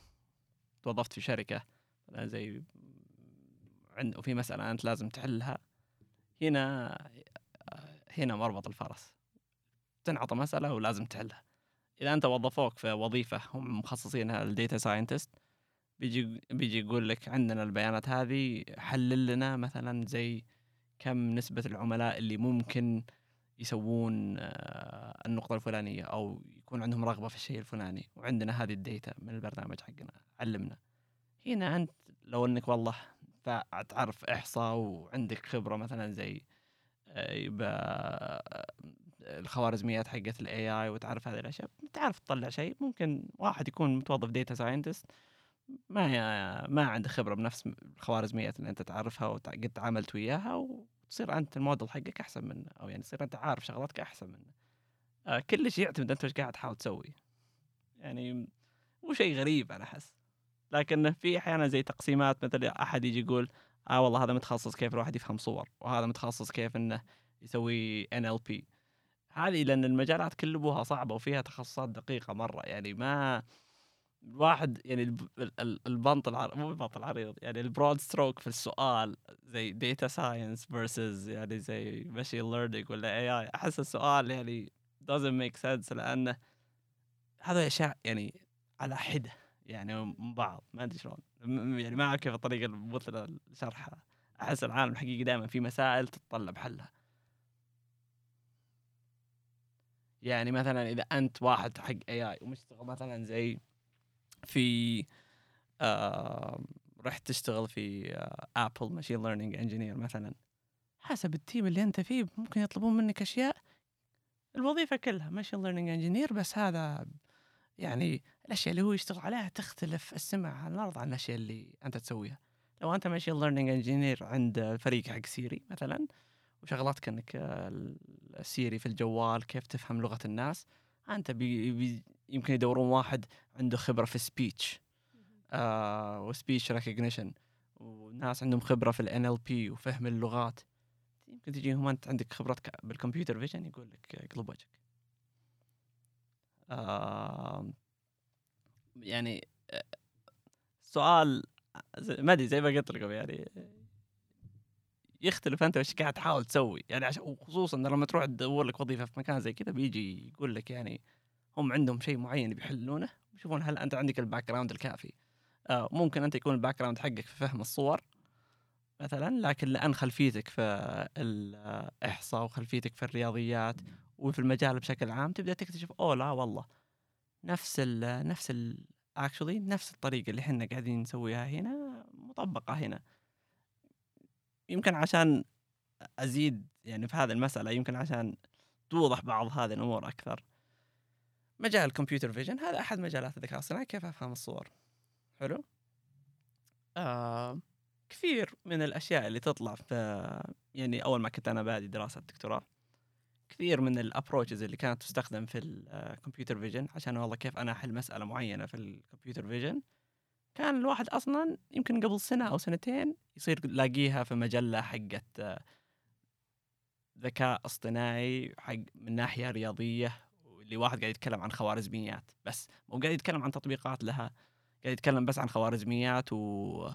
توظفت في شركة زي عند وفي مسألة أنت لازم تحلها. هنا هنا مربط الفرس. تنعطى مسألة ولازم تحلها. إذا أنت وظفوك في وظيفة هم مخصصينها لل data scientist بيجي بيجي يقول لك عندنا البيانات هذه حلل لنا مثلا زي كم نسبة العملاء اللي ممكن يسوون آه، النقطة الفلانية أو يكون عندهم رغبة في الشيء الفلاني. وعندنا هذه ال data من البرنامج حقنا علمنا. هنا أنت لو أنك والله فا- تعرف إحصاء وعندك خبرة مثلا زي آه، يبقى الخوارزميات حقت ال AI وتعرف هذه الأشياء تعرف تطلع شيء. ممكن واحد يكون متوظف data scientist ما ما عنده خبرة بنفس الخوارزميات اللي أنت تعرفها وقد تعاملت وياها وتصير أنت الموديل حقك أحسن منه أو يعني تصير أنت عارف شغلاتك أحسن منه. آه كل شيء يعتمد أنت إيش قاعد تحاول تسوي. يعني مو شيء غريب أنا احس لكن في أحيانا زي تقسيمات مثل أحد يجي يقول آه والله هذا متخصص كيف الواحد يفهم صور وهذا متخصص كيف إنه يسوي NLP هذه لأن المجالات كلها صعبة وفيها تخصصات دقيقة مرة يعني ما الواحد يعني الب- ال- ال- البنط العريض مو البنط العريض يعني ال broad stroke في السؤال زي data science versus يعني زي machine learning ولا AI أحس السؤال يعني doesn't make sense لأنه هذا أشياء يعني على حدة. يعني من بعض ما أدري شلون. يعني ما أعرف كيف الطريقة المثلى لشرحها. أحس العالم الحقيقي دائما في مسائل تتطلب حلها. يعني مثلا إذا أنت واحد حق AI ومشتغل مثلا زي في آه رحت تشتغل في Apple machine learning engineer مثلا. حسب ال team اللي أنت فيه ممكن يطلبون منك أشياء. الوظيفة كلها machine learning engineer بس هذا يعني الأشياء اللي هو يشتغل عليها تختلف السما عن الأرض عن الأشياء اللي أنت تسويها. لو أنت machine learning engineer عند الفريق حق Siri مثلا وشغلاتك إنك آه، ال Siri في الجوال كيف تفهم لغة الناس أنت بي بي يمكن يدورون واحد عنده خبرة في speech آه و speech recognition وناس عندهم خبرة في ال NLP وفهم اللغات. يمكن تجيهم أنت عندك خبرتك بال computer vision يقول لك اقلب وجهك. آه يعني سؤال ما أدري زي ما قلت لكم يعني يختلف أنت وش قاعد تحاول تسوي. يعني عشان وخصوصا لما تروح تدور لك وظيفة في مكان زي كذا بيجي يقول لك يعني هم عندهم شيء معين بيحلونه يشوفون هل أنت عندك ال background الكافي. آه ممكن أنت يكون ال background حقك في فهم الصور مثلا لكن لأن خلفيتك في الإحصاء وخلفيتك في الرياضيات وفي المجال بشكل عام تبدأ تكتشف أوه لا والله. نفس ال نفس ال actually نفس الطريقة اللي إحنا قاعدين نسويها هنا مطبقة هنا. يمكن عشان أزيد يعني في هذه المسألة يمكن عشان توضح بعض هذه الأمور أكثر. مجال ال computer vision هذا أحد مجالات الذكاء الصناعي كيف أفهم الصور؟ حلو؟ آه كثير من الأشياء اللي تطلع في يعني أول ما كنت أنا بادي دراسة دكتوراه. كثير من ال approaches اللي كانت تستخدم في ال computer vision عشان والله كيف أنا أحل مسألة معينة في ال computer vision كان الواحد أصلا يمكن قبل سنة أو سنتين يصير لاقيها في مجلة حقت آه، ذكاء اصطناعي حق من ناحية رياضية اللي واحد قاعد يتكلم عن خوارزميات. بس مو قاعد يتكلم عن تطبيقات لها قاعد يتكلم بس عن خوارزميات و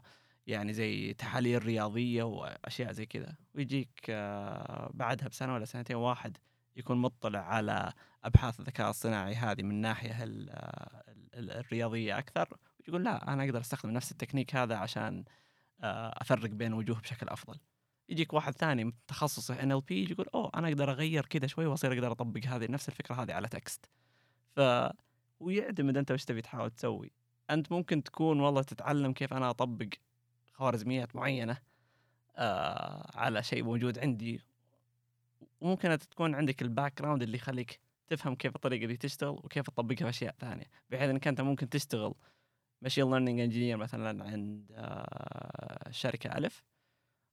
يعني زي تحاليل رياضية وأشياء زي كذا ويجيك آه، بعدها بسنة ولا سنتين واحد يكون مطلع على أبحاث الذكاء الصناعي هذه من ناحية ال- الرياضية أكثر. يقول لا أنا أقدر أستخدم نفس التكنيك هذا عشان آه، أفرق بين وجوه بشكل أفضل. يجيك واحد ثاني تخصصه NLP يقول أوه أنا أقدر أغير كذا شوي وأصير أقدر أطبق هذه نفس الفكرة هذه على text. ف ويعتمد أنت وش تبي تحاول تسوي. أنت ممكن تكون والله تتعلم كيف أنا أطبق خوارزميات معينة آه على شيء موجود عندي. وممكن تكون عندك ال background اللي يخليك تفهم كيف الطريقة دي تشتغل وكيف تطبقها في أشياء ثانية. بحيث إنك أنت ممكن تشتغل machine learning engineer مثلا عند آه شركة ألف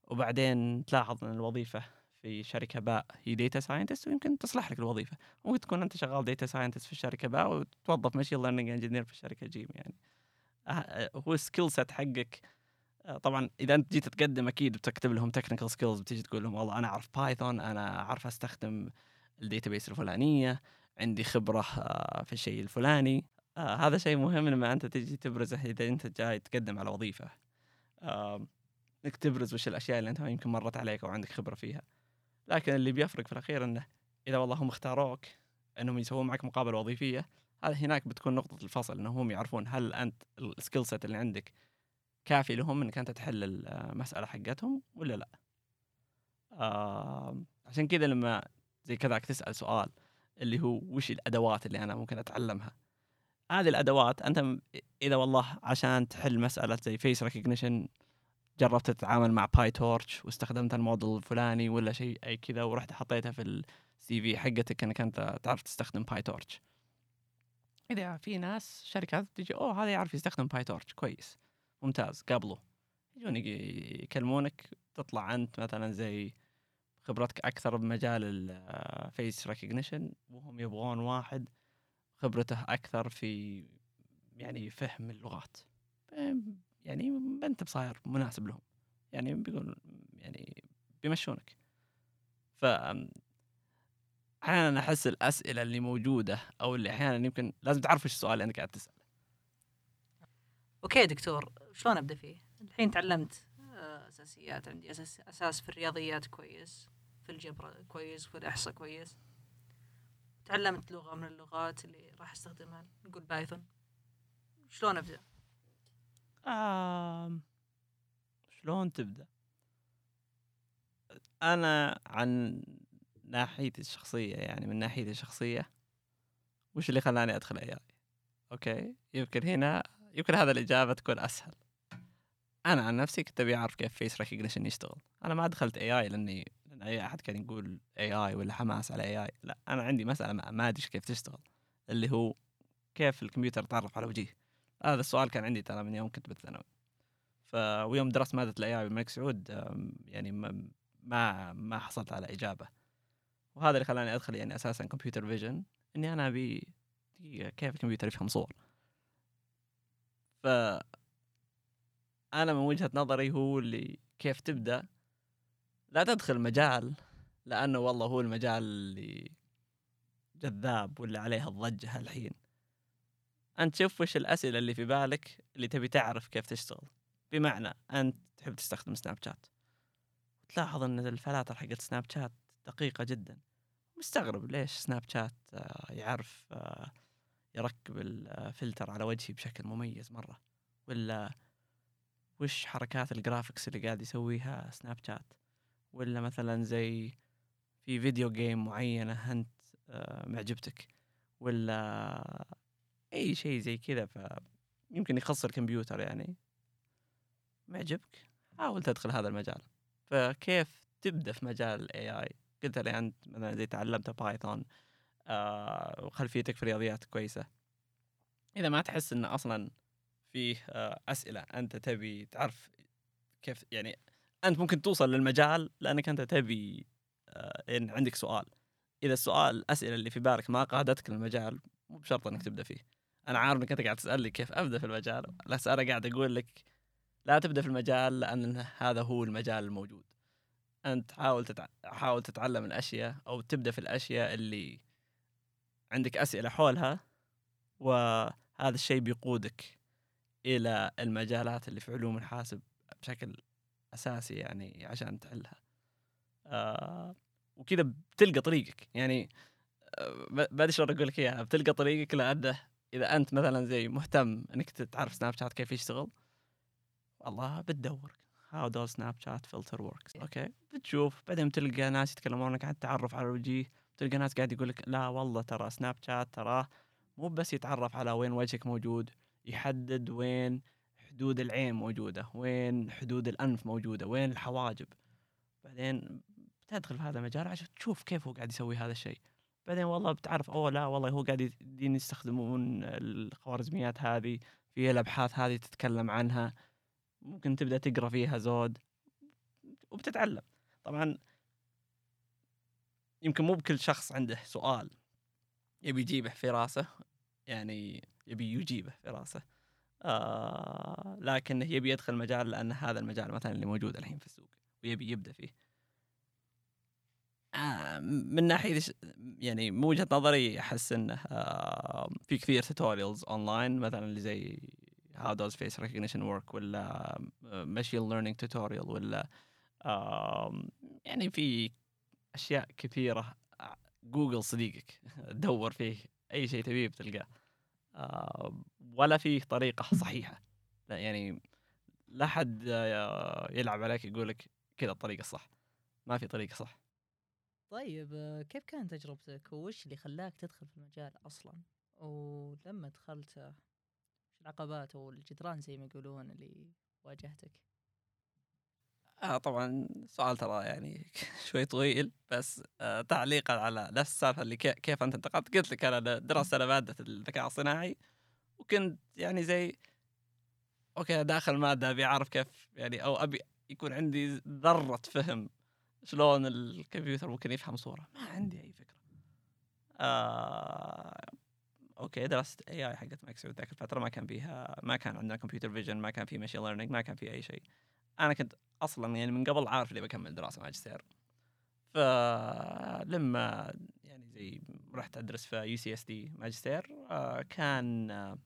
وبعدين تلاحظ إن الوظيفة في شركة باء هي data scientist ويمكن تصلح لك الوظيفة. ممكن تكون أنت شغال data scientist في الشركة باء وتوظف machine learning engineer في الشركة جيم يعني. آه، هو ال skill set حقك آه، طبعا إذا أنت جيت تقدم أكيد بتكتب لهم technical skills بتيجي تقول لهم والله أنا أعرف Python أنا أعرف أستخدم ال database الفلانية عندي خبرة آه، في الشيء الفلاني. آه، هذا شيء مهم لما أنت تجي تبرزه إذا أنت جاي تقدم على وظيفة. آه، إنك تبرز وش الأشياء اللي أنت يمكن مرت عليك أو عندك خبرة فيها. لكن اللي بيفرق في الأخير إنه إذا والله هم اختاروك إنهم يسوون معك مقابلة وظيفية هذا هناك بتكون نقطة الفصل إنهم هم يعرفون هل أنت ال skill set اللي عندك كافي لهم إنك أنت تحل المسألة حقتهم ولا لأ؟ آه عشان كذا لما زي كذاك تسأل سؤال اللي هو وش الأدوات اللي أنا ممكن أتعلمها؟ هذه الأدوات أنت إذا والله عشان تحل مسألة زي face recognition جربت تتعامل مع PyTorch واستخدمت الموديل الفلاني ولا شيء أي كذا ورحت حطيتها في ال CV حقتك إنك أنت تعرف تستخدم PyTorch إذا في ناس شركات تجي أوه هذا يعرف يستخدم PyTorch كويس. ممتاز قابله. يجون يكلمونك تطلع أنت مثلا زي خبرتك أكثر بمجال ال face recognition وهم يبغون واحد خبرته أكثر في يعني فهم اللغات. يعني ما انت بصاير مناسب لهم. يعني بيقول يعني بيمشونك. ف أحيانا أحس الأسئلة اللي موجودة أو اللي أحيانا يمكن لازم تعرف إيش السؤال اللي أنت قاعد تسال okay دكتور. شلون أبدأ فيه؟ الحين تعلمت آه، أساسيات عندي أساس أساس في الرياضيات كويس في الجبر كويس في الأحصاء كويس تعلمت لغة من اللغات اللي راح أستخدمها نقول Python شلون أبدأ؟ آم، شلون تبدأ؟ أنا عن ناحيتي الشخصية يعني من ناحيتي الشخصية وش اللي خلاني أدخل AI أوكي يمكن هنا يمكن هذا الإجابة تكون أسهل. أنا عن نفسي كنت أبي أعرف كيف face recognition يشتغل. أنا ما دخلت AI لأني لأن أي أحد كان يقول AI ولا حماس على AI لا أنا عندي مسألة ما أدري كيف تشتغل اللي هو كيف الكمبيوتر يتعرف على وجيه هذا السؤال كان عندي ترى من يوم كنت بالثانوي. ف ويوم درست مادة ال AI بالملك سعود يعني ما ما حصلت على إجابة. وهذا اللي خلاني أدخل يعني أساسا كمبيوتر فيجن إني أنا أبي كيف الكمبيوتر يفهم صور. ف أنا من وجهة نظري هو اللي كيف تبدأ لا تدخل مجال لأنه والله هو المجال اللي جذاب ولا عليه الضجة الحين أنت شوف وش الأسئلة اللي في بالك اللي تبي تعرف كيف تشتغل. بمعنى أنت تحب تستخدم سناب شات. تلاحظ إن الفلاتر حقت سناب شات دقيقة جدا. مستغرب ليش سناب شات آه، يعرف آه، يركب الفلتر على وجهي بشكل مميز مرة. ولا وش حركات ال graphics اللي قاعد يسويها سناب شات ولا مثلا زي في video game معينة أنت آه، معجبتك؟ ولا أي شيء زي كذا فيمكن يخص الكمبيوتر يعني. معجبك؟ حاول تدخل هذا المجال. فكيف تبدأ في مجال ال AI قلت لي أنت مثلا زي تعلمت Python آه وخلفيتك في الرياضيات كويسة. إذا ما تحس انه أصلا فيه آه أسئلة أنت تبي تعرف كيف يعني أنت ممكن توصل للمجال لأنك أنت تبي آه إن عندك سؤال. إذا السؤال الأسئلة اللي في بالك ما قادتك للمجال مو بشرط إنك تبدأ فيه. أنا عارف إنك أنت قاعد تسألني كيف أبدأ في المجال بس أنا قاعد أقول لك لا تبدأ في المجال لأن هذا هو المجال الموجود. أنت حاول تتع... حاول تتعلم الأشياء أو تبدأ في الأشياء اللي عندك أسئلة حولها وهذا الشيء بيقودك إلى المجالات اللي في علوم الحاسب بشكل أساسي يعني عشان تحلها. آه وكذا بتلقى طريقك. يعني آه، ما أدري شلون أقول لك إياها. بتلقى طريقك لأنه إذا أنت مثلا زي مهتم إنك تعرف سناب شات كيف يشتغل والله بتدور how do Snapchat filter works أوكي. بتشوف. بعدين تلقى ناس يتكلمونك عن التعرف على الوجيه تلقى ناس قاعد يقول لك لا والله ترى سناب شات تراه مو بس يتعرف على وين وجهك موجود يحدد وين حدود العين موجودة وين حدود الأنف موجودة وين الحواجب. بعدين بتدخل في هذا المجال عشان تشوف كيف هو قاعد يسوي هذا الشيء. بعدين والله بتعرف أوه لا والله هو قاعد يدين يستخدمون الخوارزميات هذه في الأبحاث هذه تتكلم عنها. ممكن تبدأ تقرأ فيها زود وبتتعلم. طبعا يمكن مو بكل شخص عنده سؤال. يبي يجيبه في راسه يعني يبي يجيبه في راسه. آه لكن يبي يدخل المجال لأن هذا المجال مثلا اللي موجود الحين في السوق ويبي يبدأ فيه. آه من ناحية يعني من وجهة نظري أحس إنه آه في كثير tutorials online مثلا اللي زي how does face recognition work ولا آه، machine learning tutorial ولا آم، يعني في أشياء كثيرة. آه، جوجل صديقك. دور فيه. أي شيء تبيه بتلقاه. آه، ولا فيه طريقة صحيحة. لا يعني لا حد آه، يلعب عليك يقول لك كذا الطريقة الصح. ما في طريقة صح. طيب كيف كانت تجربتك؟ وش اللي خلاك تدخل في المجال أصلا؟ ولما دخلت العقبات أو الجدران زي ما يقولون اللي واجهتك؟ آه طبعا سؤال ترى يعني شوي طويل بس آه تعليقا على نفس السالفة اللي كي- كيف أنت انتقلت قلت لك أنا درست أنا مادة الذكاء الصناعي وكنت يعني زي أوكي داخل مادة أبي أعرف كيف يعني أو أبي يكون عندي ذرة فهم شلون الكمبيوتر ممكن يفهم صورة. ما عندي أي فكرة. آه أوكي درست AI حقت ماكس ذاك الفترة ما كان فيها ما كان عندنا computer vision ما كان في machine learning ما كان في أي شيء. أنا كنت أصلا يعني من قبل عارف اللي بكمل دراسة ماجستير. فلما يعني زي رحت أدرس في UCSD ماجستير آه، كان آه،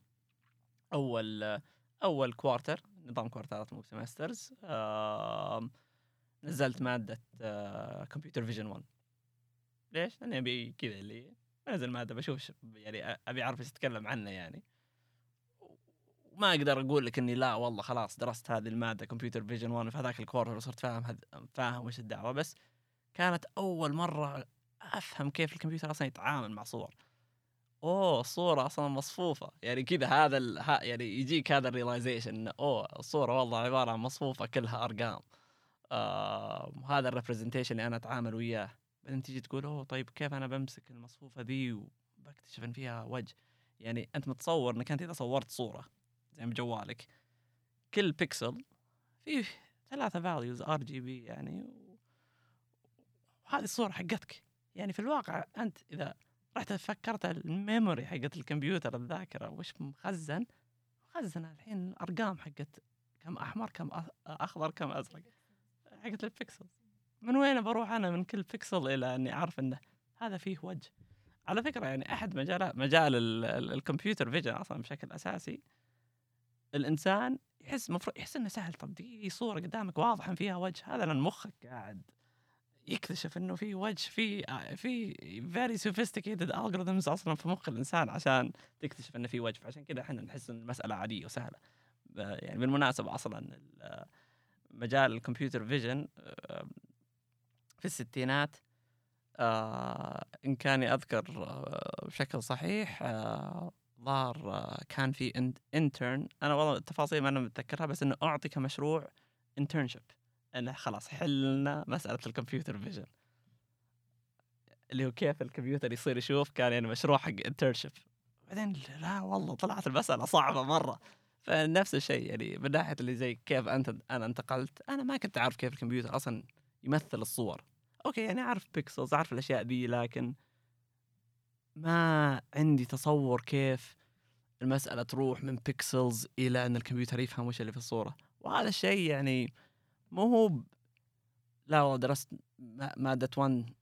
أول أول quarter نظام كوارترات مو semesters نزلت مادة computer vision 1 ليش؟ لأني أبي كذا اللي أنزل مادة بشوف يعني أبي أعرف إيش اتكلم عنه يعني. وما أقدر أقول لك إني لا والله خلاص درست هذه المادة computer vision 1 في هذاك ال quarter وصرت فاهم هذ... فاهم وش الدعوة بس كانت أول مرة أفهم كيف الكمبيوتر أصلا يتعامل مع صور. أوه الصورة أصلا مصفوفة. يعني كذا هذا ال... ها يعني يجيك هذا ال realization إنه أوه الصورة والله عبارة عن مصفوفة كلها أرقام. آه هذا ال representation اللي أنا أتعامل وياه. بعدين تيجي تقول أوه طيب كيف أنا بمسك المصفوفة ذي وبكتشف إن فيها وجه؟ يعني أنت متصور إنك أنت إذا صورت صورة. زي بجوالك. كل بيكسل فيه ثلاثة values RGB يعني وهذه الصورة حقتك. يعني في الواقع أنت إذا رحت فكرت ال memory حقت الكمبيوتر الذاكرة وش مخزن مخزن الحين ارقام حقت كم أحمر كم أخضر كم أزرق حقت البيكسل. من وين بروح أنا من كل بيكسل إلى أني أعرف إنه هذا فيه وجه. على فكرة يعني أحد مجالات مجال ال- ال- ال computer vision أصلا بشكل أساسي الإنسان يحس مفروض يحس إنه سهل. طب دي صورة قدامك واضح إن فيها وجه. هذا لأن مخك قاعد يكتشف إنه في وجه في في very sophisticated algorithms أصلا في مخ الإنسان عشان تكتشف إنه في وجه. فعشان كذا إحنا نحس إن المسألة عادية وسهلة. يعني بالمناسبة أصلا ال- مجال ال computer vision في الستينات آه، إن كان اذكر آه، بشكل صحيح آه، ظهر آه، كان في intern أنا والله التفاصيل ما أنا متذكرها بس إنه أعطي كمشروع internship إنه خلاص حلنا مسألة ال computer vision. اللي هو كيف الكمبيوتر يصير يشوف كان يعني مشروع حق internship بعدين لا والله طلعت المسألة صعبة مرة. فنفس الشيء يعني من ناحية اللي زي كيف أنت أنا انتقلت أنا ما كنت اعرف كيف الكمبيوتر أصلا يمثل الصور. أوكي يعني أعرف pixels أعرف الأشياء دي لكن ما عندي تصور كيف المسألة تروح من pixels إلى أن الكمبيوتر يفهم وش اللي في الصورة. وهذا الشيء يعني مو هو. لا والله درست ما- مادة 1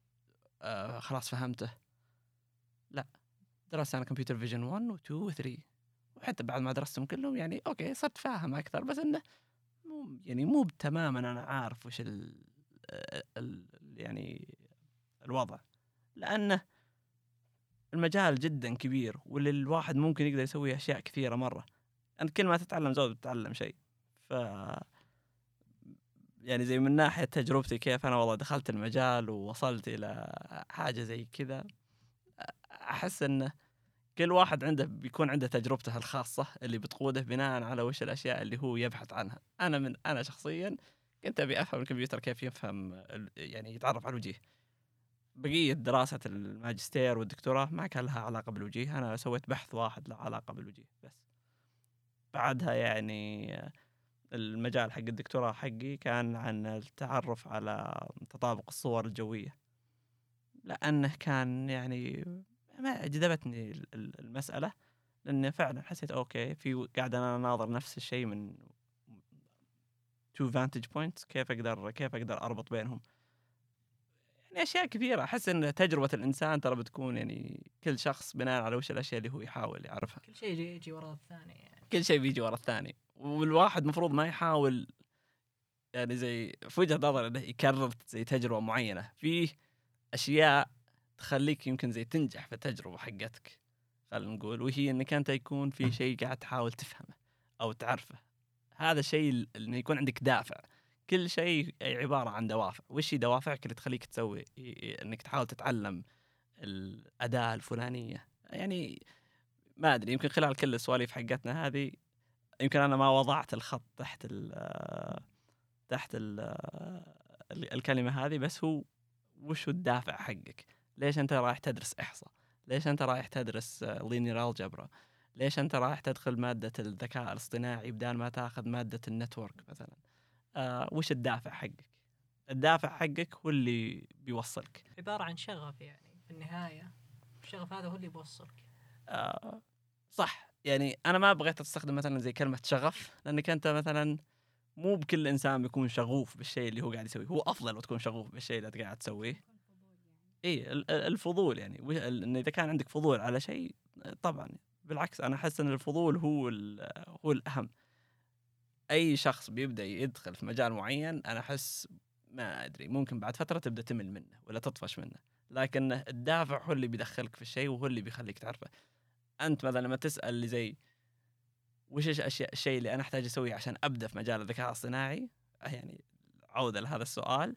آه خلاص فهمته. لا درست أنا computer vision 1 و 2 و 3 وحتى بعد ما درستهم كلهم يعني أوكي صرت فاهم أكثر بس إنه مو يعني مو تماما أنا عارف وش ال... ال... يعني الوضع. لأنه المجال جدا كبير واللي الواحد ممكن يقدر يسوي أشياء كثيرة مرة. أنت كل ما تتعلم زود تتعلم شيء. ف يعني زي من ناحية تجربتي كيف أنا والله دخلت المجال ووصلت إلى حاجة زي كذا أحس انه كل واحد عنده بيكون عنده تجربته الخاصة اللي بتقوده بناء على وش الأشياء اللي هو يبحث عنها. أنا من أنا شخصيا كنت أبي أفهم الكمبيوتر كيف يفهم يعني يتعرف على الوجيه. بقية دراسة الماجستير والدكتوراه ما كان لها علاقة بالوجيه. أنا سويت بحث واحد له علاقة بالوجيه بس. بعدها يعني المجال حق الدكتوراه حقي كان عن التعرف على تطابق الصور الجوية. لأنه كان يعني ما جذبتني ال- ال- المسألة. لأن فعلا حسيت أوكي في قاعد أنا أناظر نفس الشيء من two vantage points كيف أقدر كيف أقدر أربط بينهم؟ يعني أشياء كثيرة. أحس إن تجربة الإنسان ترى بتكون يعني كل شخص بناء على وش الأشياء اللي هو يحاول يعرفها. كل شيء يجي, ورا الثاني يعني. كل شيء بيجي ورا الثاني. والواحد مفروض ما يحاول يعني زي في وجهة نظر إنه يكرر زي تجربة معينة. فيه أشياء تخليك يمكن زي تنجح في التجربة حقتك. خلينا نقول وهي إنك أنت يكون في شيء قاعد تحاول تفهمه أو تعرفه. هذا الشيء إنه يكون عندك دافع. كل شيء عبارة عن دوافع. وش هي دوافعك اللي تخليك تسوي؟ إنك تحاول تتعلم الأداة الفلانية. يعني ما أدري يمكن خلال كل السواليف حقتنا هذه يمكن أنا ما وضعت الخط تحت ال تحت ال الكلمة هذه بس هو وش الدافع حقك؟ ليش أنت رايح تدرس إحصاء؟ ليش أنت رايح تدرس linear algebra ليش أنت رايح تدخل مادة الذكاء الاصطناعي بدال ما تاخذ مادة ال network مثلا؟ آه وش الدافع حقك؟ الدافع حقك هو اللي بيوصلك. عبارة عن شغف يعني في النهاية الشغف هذا هو اللي بيوصلك آه صح. يعني أنا ما بغيت أستخدم مثلا زي كلمة شغف لأنك أنت مثلا مو بكل إنسان بيكون شغوف بالشيء اللي هو قاعد يسويه. هو أفضل لو تكون شغوف بالشيء اللي أنت قاعد تسويه. اي الفضول يعني. إن إذا كان عندك فضول على شيء طبعا. بالعكس أنا أحس إن الفضول هو هو الأهم. أي شخص بيبدأ يدخل في مجال معين أنا أحس ما أدري ممكن بعد فترة تبدأ تمل منه ولا تطفش منه. لكن الدافع هو اللي بيدخلك في الشيء وهو اللي بيخليك تعرفه. أنت مثلا لما تسأل زي وش الاشياء الشيء اللي أنا أحتاج أسويه عشان أبدأ في مجال الذكاء الاصطناعي؟ يعني عودة لهذا السؤال.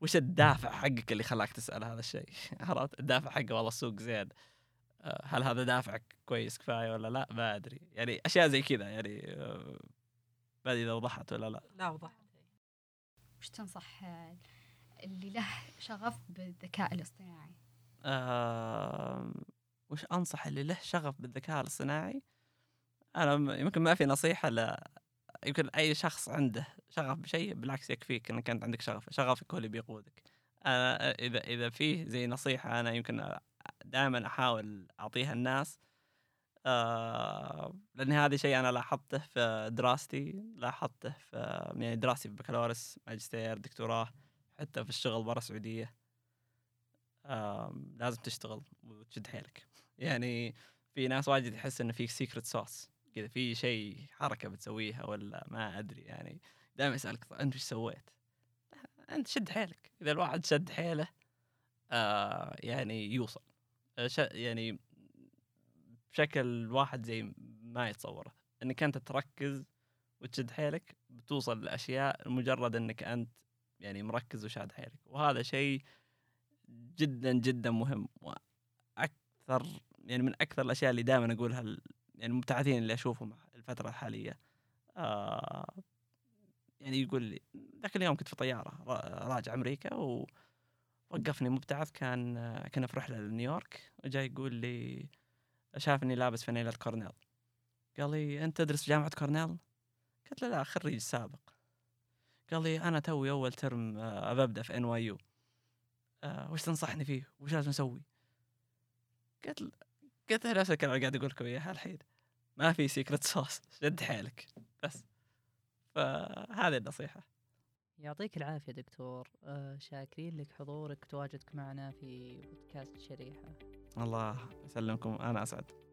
وش الدافع حقك اللي خلاك تسأل هذا الشيء؟ عرفت؟ الدافع حقه والله السوق زين. آه، هل هذا دافعك كويس كفاية ولا لا؟ ما أدري. يعني أشياء زي كذا يعني ما ادري إذا وضحت ولا لا. لا وضحت. وش تنصح اللي له شغف بالذكاء الاصطناعي؟ آه وش أنصح اللي له شغف بالذكاء الاصطناعي؟ أنا يمكن ما في نصيحة ل يمكن أي شخص عنده شغف بشيء بالعكس يكفيك إنك أنت عندك شغف شغفك هو اللي بيقودك. أنا إذا إذا فيه زي نصيحة أنا يمكن دائما أحاول أعطيها الناس آه لأن هذا شيء أنا لاحظته في دراستي لاحظته في يعني دراستي في بكالوريوس ماجستير دكتوراه حتى في الشغل برا السعودية. آه لازم تشتغل وتشد حيلك. يعني في ناس واجد يحس إنه في سيكرت صوص كذا في شيء حركة بتسويها ولا ما أدري يعني دائما يسألك أنت إيش سويت؟ أنت شد حيلك. إذا الواحد شد حيله آه يعني يوصل. يعني بشكل واحد زي ما يتصوره. إنك أنت تركز وتشد حيلك بتوصل لأشياء مجرد إنك أنت يعني مركز وشاد حيلك. وهذا شيء جدا جدا مهم. وأكثر يعني من أكثر الأشياء اللي دائما أقولها يعني المبتعثين اللي أشوفهم الفترة الحالية. آه يعني يقول لي ذاك اليوم كنت في طيارة راجع أمريكا ووقفني مبتعث كان كنا في رحلة لنيويورك. وجاي يقول لي شافني لابس فانيلة كورنيل قال لي أنت تدرس جامعة كورنيل؟ قلت له لا خريج سابق. قال لي أنا توي أول ترم أبى أبدأ في NYU. وش تنصحني فيه؟ وش لازم أسوي؟ قلت قلت له نفس الكلام قاعد أقول لكم اياها الحين ما في secret sauce شد حيلك. بس. فهذه النصيحة. يعطيك العافية دكتور. آه شاكرين لك حضورك وتواجدك معنا في بودكاست شريحة. الله يسلمكم. أنا أسعد.